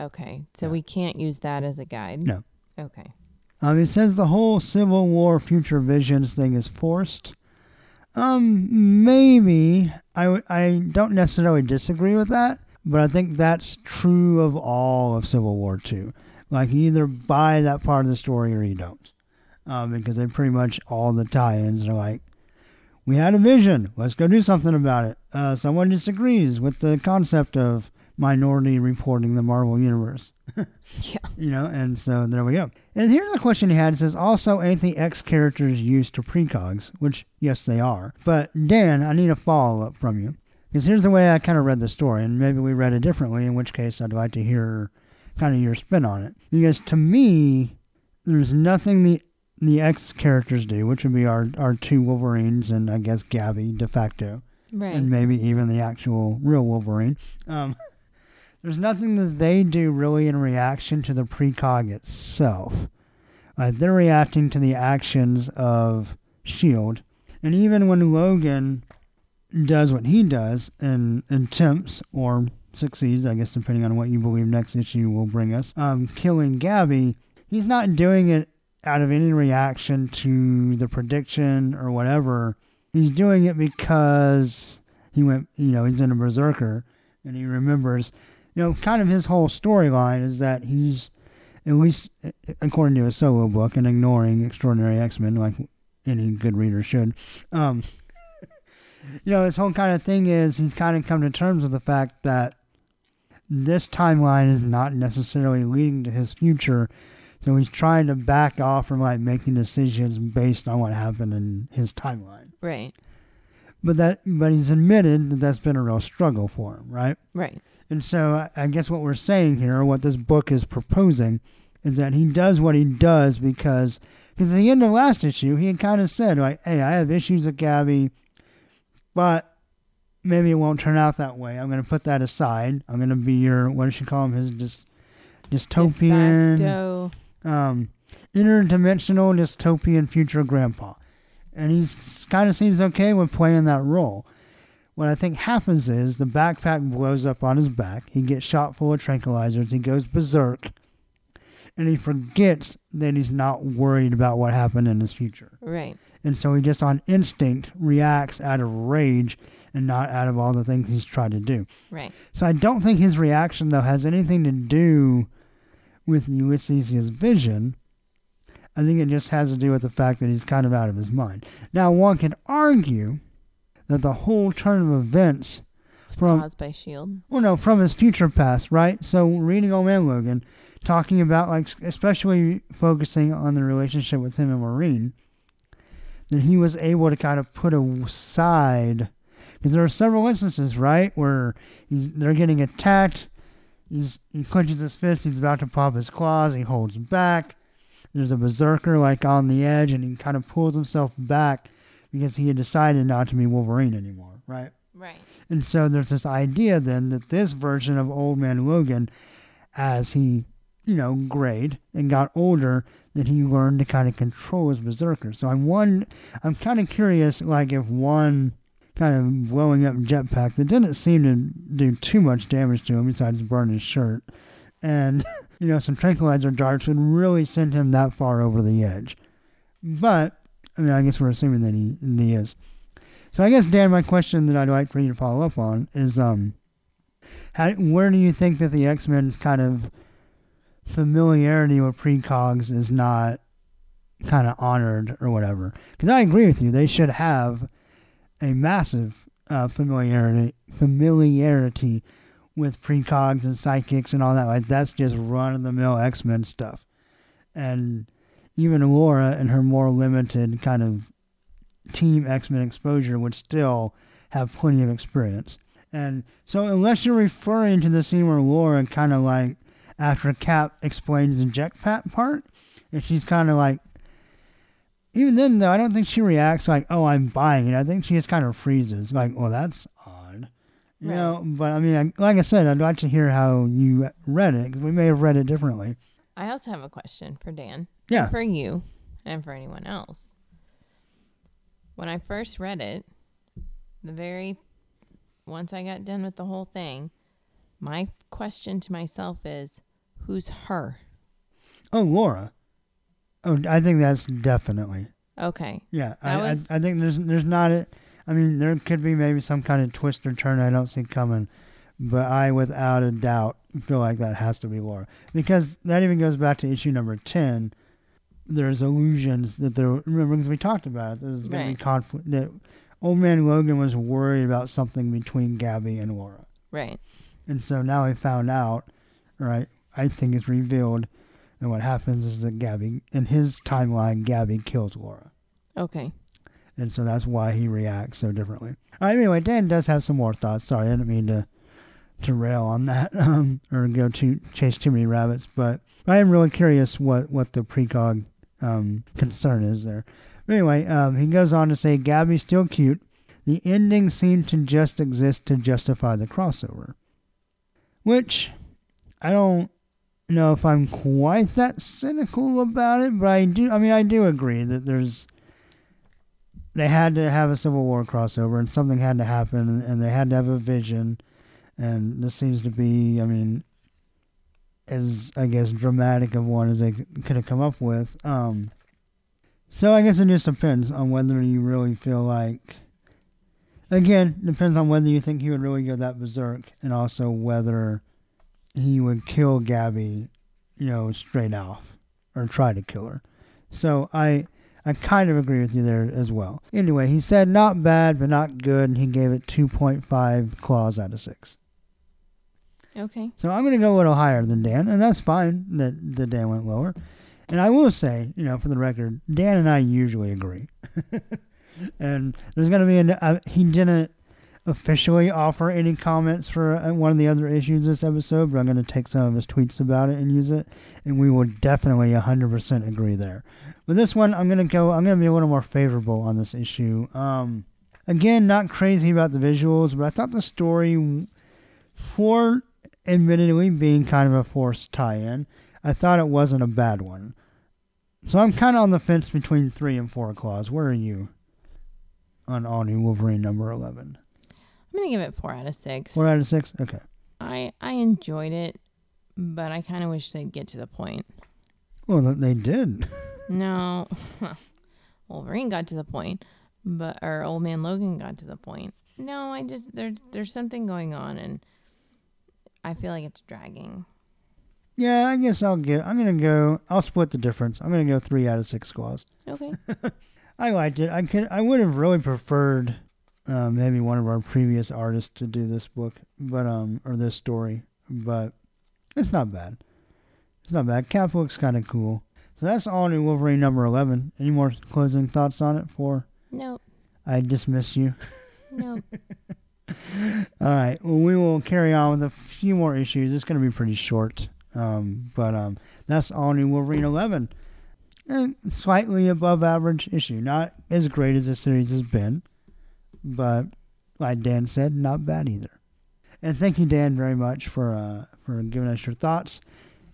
Okay, so Yeah. we can't use that as a guide. No. Okay. Um, it says the whole Civil War future visions thing is forced. Um, maybe I w- I don't necessarily disagree with that, but I think that's true of all of Civil War Two. Like you either buy that part of the story or you don't, um, because they pretty much all the tie-ins are like, we had a vision, let's go do something about it. Uh, someone disagrees with the concept of minority reporting the Marvel universe. Yeah. You know, and so there we go. And here's a question he had. It says, also, ain't the X characters used to precogs? Which, yes, they are. But, Dan, I need a follow up from you. Because here's the way I kind of read the story, and maybe we read it differently, in which case I'd like to hear kind of your spin on it. Because to me, there's nothing the the X characters do, which would be our, our two Wolverines and I guess Gabby de facto Right. and maybe even the actual real Wolverine. Um, there's nothing that they do really in reaction to the precog itself. Uh, they're reacting to the actions of Shield, and even when Logan does what he does and attempts or succeeds, I guess depending on what you believe next issue will bring us, um, killing Gabby, he's not doing it out of any reaction to the prediction or whatever he's doing it because he went, you know, he's in a berserker and he remembers, you know, kind of his whole storyline is that he's, at least according to his solo book and ignoring Extraordinary X Men like any good reader should, um, you know, his whole kind of thing is he's kind of come to terms with the fact that this timeline is not necessarily leading to his future. So he's trying to back off from like making decisions based on what happened in his timeline right. but that but he's admitted that that's been a real struggle for him right Right. And so I- guess what we're saying here what this book is proposing is that he does what he does because because at the end of last issue he had kind of said like hey i have issues with gabby but maybe it won't turn out that way i'm going to put that aside i'm going to be your what does she call him his dys, dystopian um, interdimensional dystopian future grandpa. And he's kind of seems okay with playing that role. What I think happens is the backpack blows up on his back. He gets shot full of tranquilizers. He goes berserk. And he forgets that he's not worried about what happened in his future. Right. And so he just on instinct reacts out of rage and not out of all the things he's tried to do. Right. So I don't think his reaction though has anything to do with Ulysses' vision. I think it just has to do with the fact that he's kind of out of his mind. Now one can argue that the whole turn of events From- caused by Shield. well no, from his future past, right? So reading Old Man Logan, talking about like especially focusing on the relationship with him and Maureen, that he was able to kind of put aside because there are several instances, right, where he's they're getting attacked. He's he clenches his fist. He's about to pop his claws. He holds back. There's a berserker like on the edge, and he kind of pulls himself back because he had decided not to be Wolverine anymore, right? Right. And so there's this idea then that this version of Old Man Logan, as he, you know, grayed and got older, that he learned to kind of control his berserker. So I'm one, I'm kind of curious, like if one kind of blowing up jetpack that didn't seem to do too much damage to him besides burn his shirt, and you know some tranquilizer darts would really send him that far over the edge. But I mean, I guess we're assuming that he, he is. So I guess Dan, my question that I'd like for you to follow up on is, um, how, where do you think that the X Men's kind of familiarity with precogs is not kind of honored or whatever? Because I agree with you, they should have a massive uh, familiarity familiarity with precogs and psychics and all that. Like that's just run of the mill X Men stuff, and even Laura and her more limited kind of Team X Men exposure would still have plenty of experience. And so, unless you're referring to the scene where Laura kind of like, after Cap explains the jetpack part, and she's kind of like even then though, I don't think she reacts like, "Oh, I'm buying it." I think she just kind of freezes, like, "Well, that's odd," you Right. know. But I mean, I, like I said, I'd like to hear how you read it because we may have read it differently. I also have a question for Dan. Yeah. For you and for anyone else. When I first read it, the very once I got done with the whole thing, my question to myself is who's her? Oh, Laura. Oh, I think that's definitely. Okay. Yeah, I, was- I, I think there's there's not a. I mean, there could be maybe some kind of twist or turn I don't see coming, but I, without a doubt, feel like that has to be Laura because that even goes back to issue number ten. There's illusions that there. Remember, because we talked about it. There's going to be conflict. That old man Logan was worried about something between Gabby and Laura, Right. and so now he found out. Right, I think it's revealed. And what happens is that Gabby, in his timeline, Gabby kills Laura. Okay. And so that's why he reacts so differently. All right, anyway, Dan does have some more thoughts. Sorry, I didn't mean to to rail on that um, or go to chase too many rabbits, but I am really curious what, what the precog um, concern is there. But anyway, um, he goes on to say Gabby's still cute. The ending seemed to just exist to justify the crossover. Which I don't know if I'm quite that cynical about it, but I do I mean I do agree that there's they had to have a Civil War crossover, and something had to happen, and, and they had to have a vision. And this seems to be, I mean, as I guess dramatic of one as they could have come up with. Um, so I guess it just depends on whether you really feel like. Again, depends on whether you think he would really go that berserk, and also whether he would kill Gabby, you know, straight off, or try to kill her. So I. I kind of agree with you there as well. Anyway, he said not bad, but not good, and he gave it 2.5 claws out of 6. Okay. So I'm going to go a little higher than Dan, and that's fine that, that Dan went lower. And I will say, you know, for the record, Dan and I usually agree. and there's going to be an. Uh, he didn't officially offer any comments for uh, one of the other issues this episode, but I'm going to take some of his tweets about it and use it, and we will definitely 100% agree there. But this one, I'm going to go. I'm going to be a little more favorable on this issue. Um, again, not crazy about the visuals, but I thought the story, for admittedly being kind of a forced tie-in, I thought it wasn't a bad one. So I'm kind of on the fence between three and four claws. Where are you on All New Wolverine number eleven? I'm gonna give it four out of six. Four out of six. Okay. I I enjoyed it, but I kind of wish they'd get to the point. Well, they did. No, Wolverine got to the point, but our Old Man Logan got to the point. No, I just there's there's something going on, and I feel like it's dragging. Yeah, I guess I'll give. I'm gonna go. I'll split the difference. I'm gonna go three out of six claws. Okay. I liked it. I could. I would have really preferred uh, maybe one of our previous artists to do this book, but um, or this story, but it's not bad. It's not bad. Cap looks kind of cool. So that's all new Wolverine number eleven. Any more closing thoughts on it? For nope. I dismiss you. Nope. All right. Well, we will carry on with a few more issues. It's going to be pretty short. Um, but um, that's all new Wolverine 11. And slightly above average issue. Not as great as the series has been, but like Dan said, not bad either. And thank you, Dan, very much for uh, for giving us your thoughts.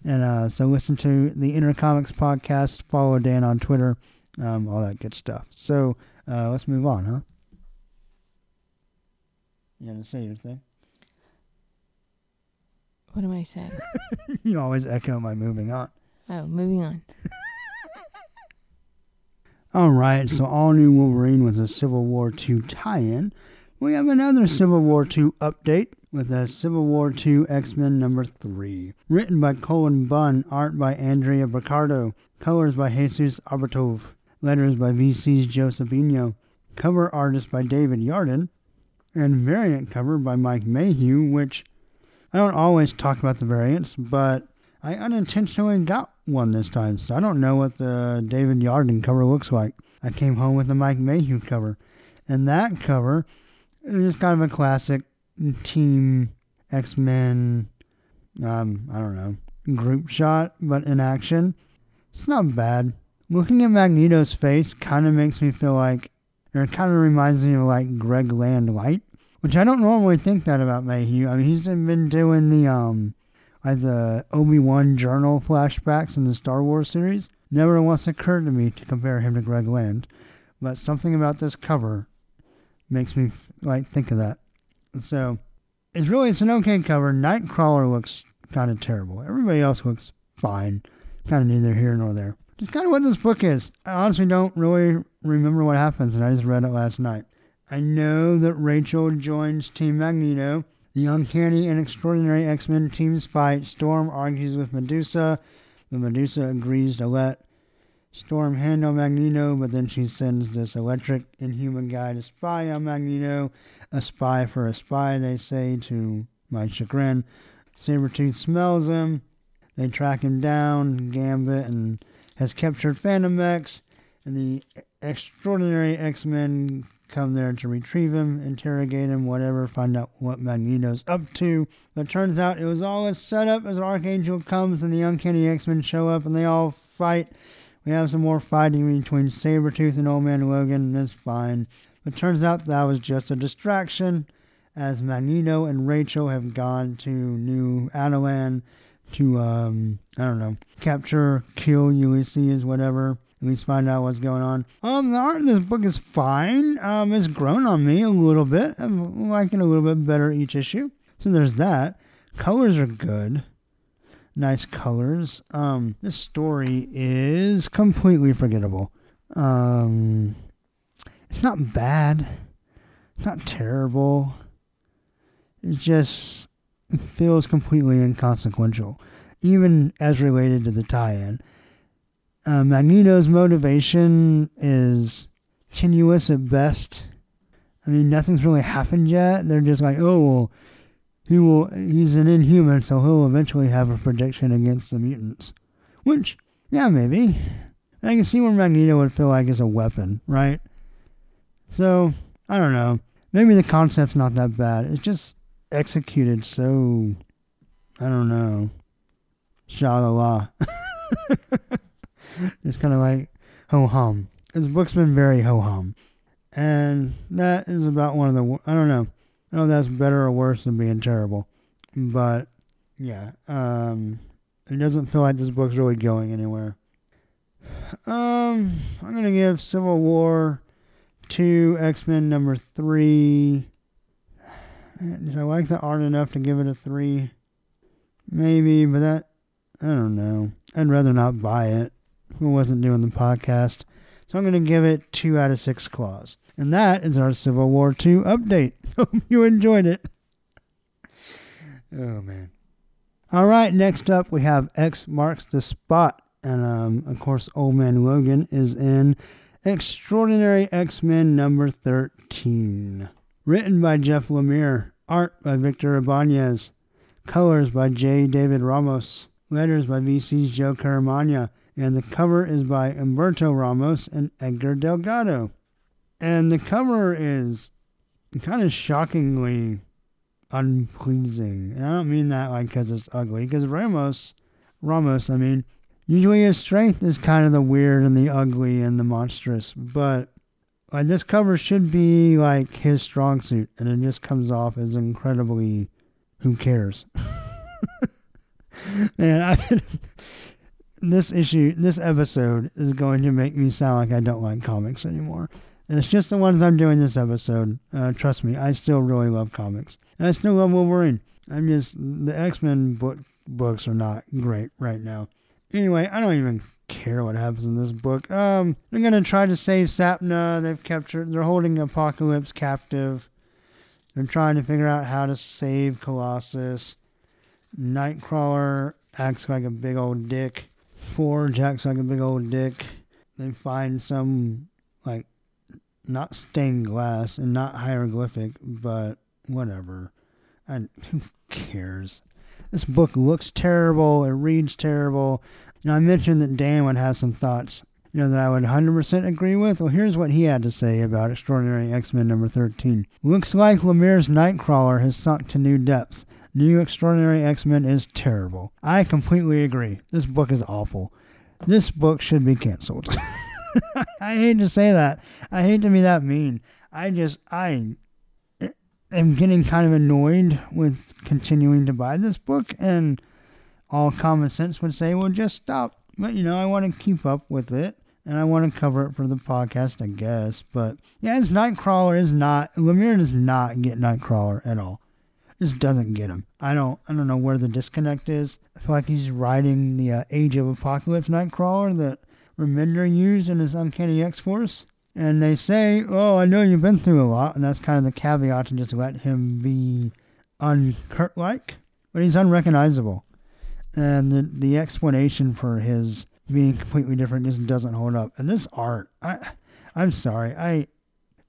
And uh, so listen to the Inter-Comics podcast. Follow Dan on Twitter, um, all that good stuff. So uh, let's move on, huh? You gonna say your thing? What am I saying? you always echo my moving on. Oh, moving on. All right, so all new Wolverine with a Civil War II tie-in. We have another Civil War II update with a Civil War II X-Men number three, written by Cullen Bunn, art by Andrea Broccardo, colors by Jesus Aburtov, letters by VC's Joe Sabino, cover artist by David Yardin, and variant cover by Mike Mayhew, which I don't always talk about the variants, but I unintentionally got one this time, so I don't know what the David Yardin cover looks like. I came home with the Mike Mayhew cover, and that cover is just kind of a classic Team X Men, um, I don't know, group shot, but in action. It's not bad. looking at Magneto's face kind of makes me feel like, or it kind of reminds me of like Greg Land Light, which I don't normally think that about Mayhew. I mean, he's been doing the um, like the Obi Wan journal flashbacks in the Star Wars series. Never once occurred to me to compare him to Greg Land, but something about this cover makes me like think of that. So it's really it's an okay cover. Nightcrawler looks kind of terrible. Everybody else looks fine. Kind of neither here nor there. Just kind of what this book is. I honestly don't really remember what happens, and I just read it last night. I know that Rachel joins Team Magneto. The Uncanny and Extraordinary X Men teams fight. Storm argues with Medusa, but Medusa agrees to let Storm handle Magneto, but then she sends this electric inhuman guy to spy on Magneto. A spy for a spy, they say, to my chagrin. Sabretooth smells him. They track him down. Gambit and has captured Phantomex, and the extraordinary X-Men come there to retrieve him, interrogate him, whatever, find out what Magneto's up to. But turns out it was all a setup as Archangel comes and the Uncanny X-Men show up and they all fight. We have some more fighting between Sabretooth and Old Man Logan, and it's fine. But turns out that was just a distraction as Magneto and Rachel have gone to New Attilan to, um, I don't know, capture, kill Ulysses, whatever. At least find out what's going on. Um, the art in this book is fine. Um, it's grown on me a little bit. I'm liking it a little bit better each issue. So there's that. Colors are good. Nice colors. Um, this story is completely forgettable. Um, it's not bad. It's not terrible. It just feels completely inconsequential, even as related to the tie-in. Uh, Magneto's motivation is tenuous at best. I mean, nothing's really happened yet. They're just like, oh well, he will. He's an Inhuman, so he'll eventually have a prediction against the mutants. Which, yeah, maybe. I can see where Magneto would feel like is a weapon, right? So I don't know. Maybe the concept's not that bad. It's just executed so I don't know. Sha it's kind of like ho hum. This book's been very ho hum, and that is about one of the. I don't know. I don't know if that's better or worse than being terrible, but yeah, um, it doesn't feel like this book's really going anywhere. Um, I'm gonna give Civil War two, X Men number three. Did I like the art enough to give it a three? Maybe, but that I don't know. I'd rather not buy it I wasn't doing the podcast. So I'm going to give it two out of six claws. And that is our Civil War II update. Hope you enjoyed it. Oh, man. All right, next up we have X Marks the Spot. And um, of course, Old Man Logan is in Extraordinary X Men number 13. Written by Jeff Lemire. Art by Victor Ibanez. Colors by J. David Ramos. Letters by VC's Joe Caramagna. And the cover is by Humberto Ramos and Edgar Delgado. And the cover is kind of shockingly unpleasing. And I don't mean that like because it's ugly. Because Ramos, Ramos, I mean, usually his strength is kind of the weird and the ugly and the monstrous. But like this cover should be like his strong suit, and it just comes off as incredibly. Who cares? Man, I this issue, this episode is going to make me sound like I don't like comics anymore. And it's just the ones I'm doing this episode. Uh, trust me, I still really love comics, and I still love Wolverine. I'm just the X Men book books are not great right now. Anyway, I don't even care what happens in this book. Um, they're gonna try to save Sapna. They've captured. They're holding Apocalypse captive. They're trying to figure out how to save Colossus. Nightcrawler acts like a big old dick. Forge Jack's like a big old dick. They find some like not stained glass and not hieroglyphic, but whatever. And who cares? This book looks terrible. It reads terrible. You know, I mentioned that Dan would have some thoughts, you know, that I would 100% agree with. Well, here's what he had to say about Extraordinary X-Men number 13. Looks like Lemire's Nightcrawler has sunk to new depths. New Extraordinary X-Men is terrible. I completely agree. This book is awful. this book should be canceled. I hate to say that. I hate to be that mean. I just I am getting kind of annoyed with continuing to buy this book, and all common sense would say, well, just stop. But you know, I want to keep up with it, and I want to cover it for the podcast, I guess. But yeah, it's Nightcrawler is not Lemire does not get Nightcrawler at all. Just doesn't get him. I don't. I don't know where the disconnect is. I feel like he's riding the uh, Age of Apocalypse Nightcrawler that Remender used in his Uncanny X Force. And they say, "Oh, I know you've been through a lot," and that's kind of the caveat to just let him be unkurt-like, but he's unrecognizable. And the the explanation for his being completely different just doesn't hold up. And this art, I, I'm sorry, I,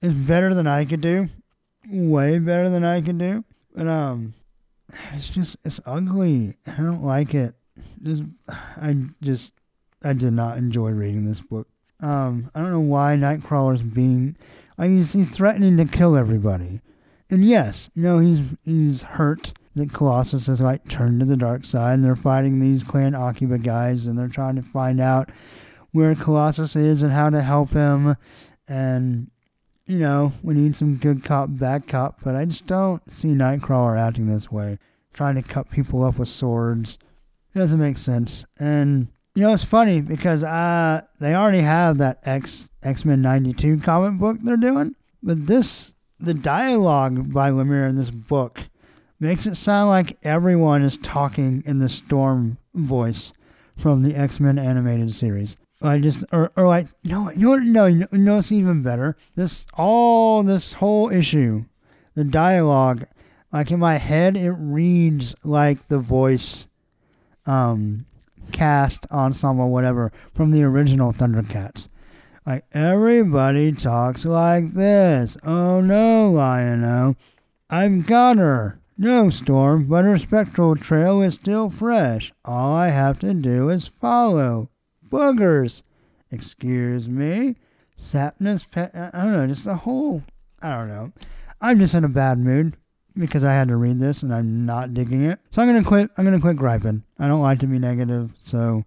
it's better than I could do, way better than I could do. But um, it's just it's ugly. I don't like it. Just I just I did not enjoy reading this book. Um, I don't know why Nightcrawler's being like he's, he's threatening to kill everybody. And yes, you know he's he's hurt that Colossus has like turned to the dark side, and they're fighting these Clan Akkaba guys, and they're trying to find out where Colossus is and how to help him. And you know, we need some good cop, bad cop, but I just don't see Nightcrawler acting this way, trying to cut people up with swords. It doesn't make sense. And you know, it's funny because uh, they already have that X X Men '92 comic book they're doing, but this the dialogue by Lemire in this book makes it sound like everyone is talking in the Storm voice from the X Men animated series. I just or, or like no you know no know it's even better. This all this whole issue, the dialogue, like in my head it reads like the voice, um, cast ensemble whatever from the original Thundercats. Like everybody talks like this. Oh no, Lion-O, I've got her. No, Storm, but her spectral trail is still fresh. All I have to do is follow boogers. Excuse me. Sapnus pet. I don't know. Just the whole. I don't know. I'm just in a bad mood because I had to read this and I'm not digging it. So I'm gonna quit. I'm gonna quit griping. I don't like to be negative. So,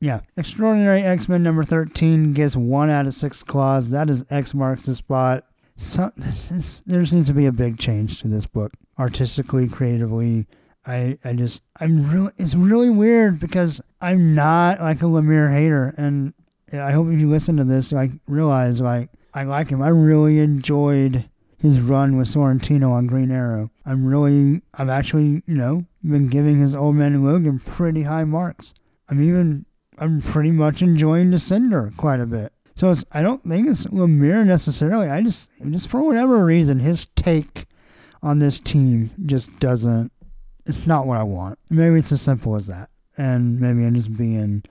yeah. Extraordinary X-Men number 13 gets one out of six claws. That is X marks the spot. So this is, there needs to be a big change to this book, artistically, creatively. I, I just I'm really it's really weird because I'm not like a Lemire hater and I hope if you listen to this like realize like I like him. I really enjoyed his run with Sorrentino on Green Arrow. I'm really I've actually, you know, been giving his old man Logan pretty high marks. I'm even I'm pretty much enjoying Descender quite a bit. So it's I don't think it's Lemire necessarily. I just just for whatever reason his take on this team just doesn't it's not what I want. Maybe it's as simple as that. And maybe I'm just being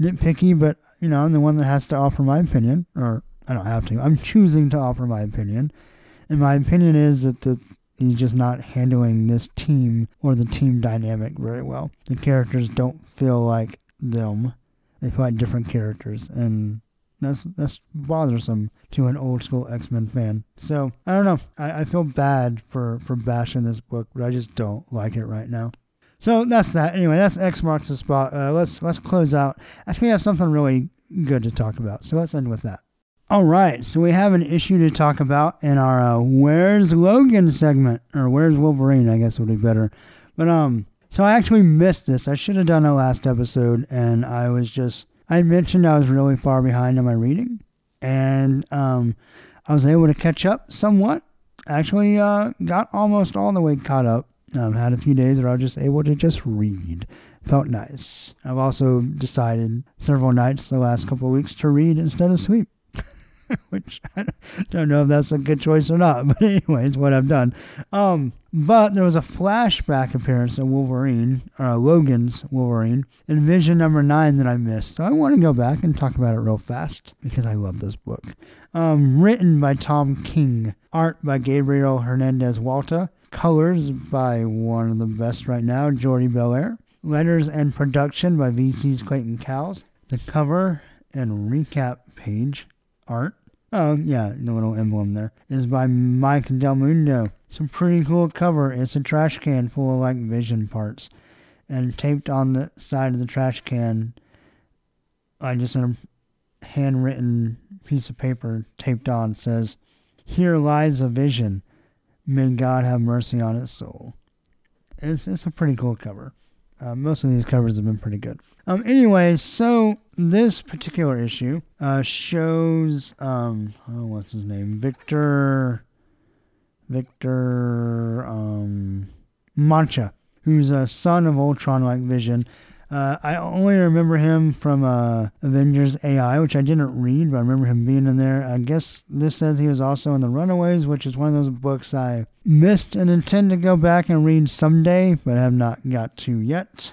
nitpicky, but you know, I'm the one that has to offer my opinion, or I don't have to. I'm choosing to offer my opinion. And my opinion is that the he's just not handling this team or the team dynamic very well. The characters don't feel like them. They feel like different characters and that's that's bothersome to an old school X Men fan. So I don't know. I, I feel bad for for bashing this book, but I just don't like it right now. So that's that. Anyway, that's X marks the spot. Uh, let's let's close out. Actually, we have something really good to talk about. So let's end with that. All right. So we have an issue to talk about in our uh, "Where's Logan" segment, or "Where's Wolverine?" I guess would be better. But um, so I actually missed this. I should have done it last episode, and I was just I mentioned I was really far behind on my reading, and um, I was able to catch up somewhat. Actually, uh, got almost all the way caught up. Um, had a few days where I was just able to just read. Felt nice. I've also decided several nights the last couple of weeks to read instead of sleep. which I don't know if that's a good choice or not, but anyway, it's what I've done. Um, but there was a flashback appearance of Wolverine, uh, Logan's Wolverine, in Vision number nine that I missed. So I want to go back and talk about it real fast because I love this book. Um, written by Tom King, art by Gabriel Hernandez Walta, colors by one of the best right now, Jordie Bellaire, letters and production by VC's Clayton Cowles, the cover and recap page art Oh, yeah, the little emblem there is by Mike Del Mundo. Some pretty cool cover. It's a trash can full of like vision parts. And taped on the side of the trash can I just in a handwritten piece of paper taped on says, "Here lies a vision. May God have mercy on its soul." It's it's a pretty cool cover. Uh, most of these covers have been pretty good. Um, anyway, so this particular issue uh, shows um, oh, what's his name, Victor, Victor um, Mancha, who's a son of Ultron like Vision. Uh, I only remember him from uh, Avengers AI, which I didn't read, but I remember him being in there. I guess this says he was also in The Runaways, which is one of those books I missed and intend to go back and read someday, but have not got to yet.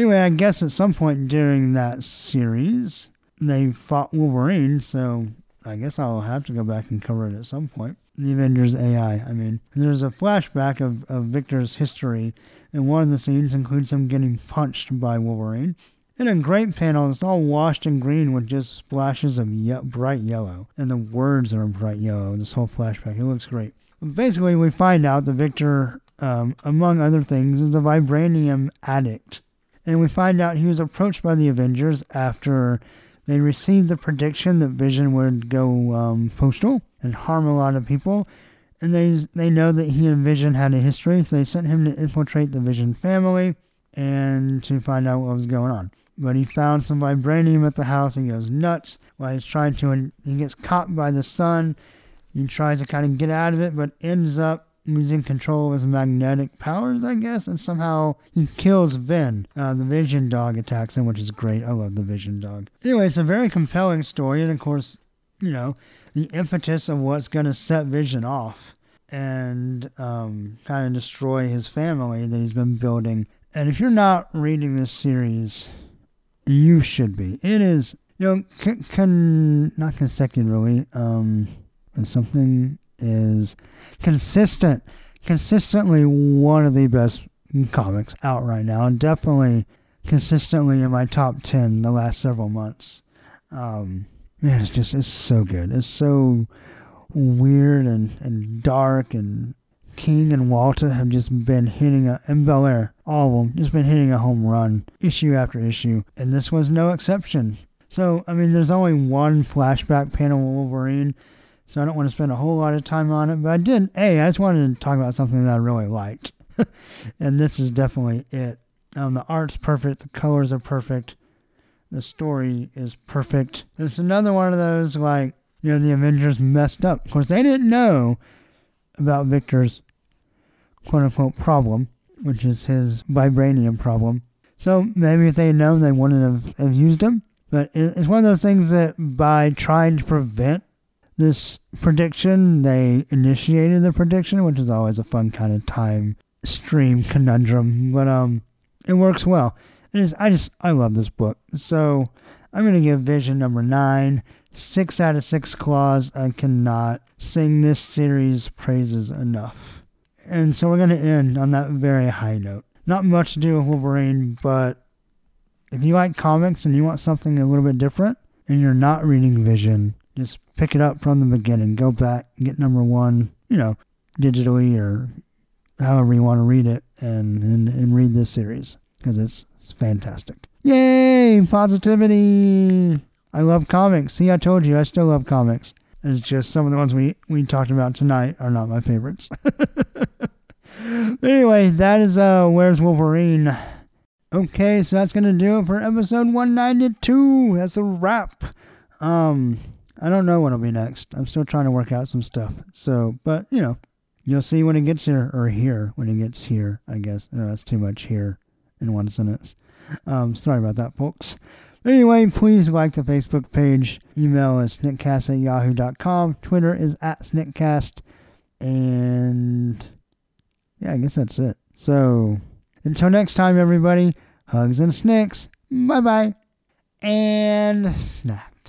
Anyway, I guess at some point during that series, they fought Wolverine, so I guess I'll have to go back and cover it at some point. The Avengers AI. I mean, there's a flashback of, of Victor's history, and one of the scenes includes him getting punched by Wolverine. In a great panel, it's all washed in green with just splashes of ye- bright yellow, and the words are in bright yellow. This whole flashback, it looks great. Basically, we find out that Victor, um, among other things, is a vibranium addict, and we find out he was approached by the Avengers after they received the prediction that Vision would go um, postal and harm a lot of people. And they they know that he and Vision had a history, so they sent him to infiltrate the Vision family and to find out what was going on. But he found some vibranium at the house and goes nuts while he's trying to. He gets caught by the sun. He tries to kind of get out of it, but ends up losing control of his magnetic powers, I guess, and somehow he kills Vin. Uh, the Vision dog attacks him, which is great. I love the Vision dog. Anyway, it's a very compelling story, and of course, you know, the impetus of what's going to set Vision off and um, kind of destroy his family that he's been building. And if you're not reading this series, you should be. It is, you know, con, con not consecutively, um, and something is consistent, consistently one of the best comics out right now, and definitely consistently in my top 10 the last several months. Um, man, it's just, it's so good. It's so weird and, and dark, and King and Walta have just been hitting a, and Bellaire, all of them, just been hitting a home run issue after issue, and this was no exception. So, I mean, there's only one flashback panel Wolverine so I don't want to spend a whole lot of time on it. But I did, A, I just wanted to talk about something that I really liked. and this is definitely it. Um, the art's perfect, the colors are perfect, the story is perfect. It's another one of those, like, you know, the Avengers messed up. Of course, they didn't know about Victor's quote unquote problem, which is his vibranium problem. So maybe if they had known, they wouldn't have, have used him. But it's one of those things that by trying to prevent this prediction. They initiated the prediction, which is always a fun kind of time stream conundrum, but um, it works well. It is. I just I love this book. So I'm gonna give Vision number nine six out of six claws. I cannot sing this series praises enough. And so we're gonna end on that very high note. Not much to do with Wolverine, but if you like comics and you want something a little bit different, and you're not reading Vision, just pick it up from the beginning. Go back, get number one, you know, digitally or however you want to read it, and and, and read this series because it's, it's fantastic. Yay! Positivity! I love comics. See, I told you, I still love comics. It's just some of the ones we, we talked about tonight are not my favorites. anyway, that is uh Where's Wolverine? Okay, so that's gonna do it for episode 192. That's a wrap. Um I don't know what'll be next. I'm still trying to work out some stuff. So, but you know, you'll see when it gets here, or here when it gets here. I guess no, that's too much here in one sentence. Um, sorry about that, folks. Anyway, please like the Facebook page. Email is sniktcast at yahoo.com. Twitter is at sniktcast. And yeah, I guess that's it. So until next time, everybody, hugs and snicks. Bye bye. And snack.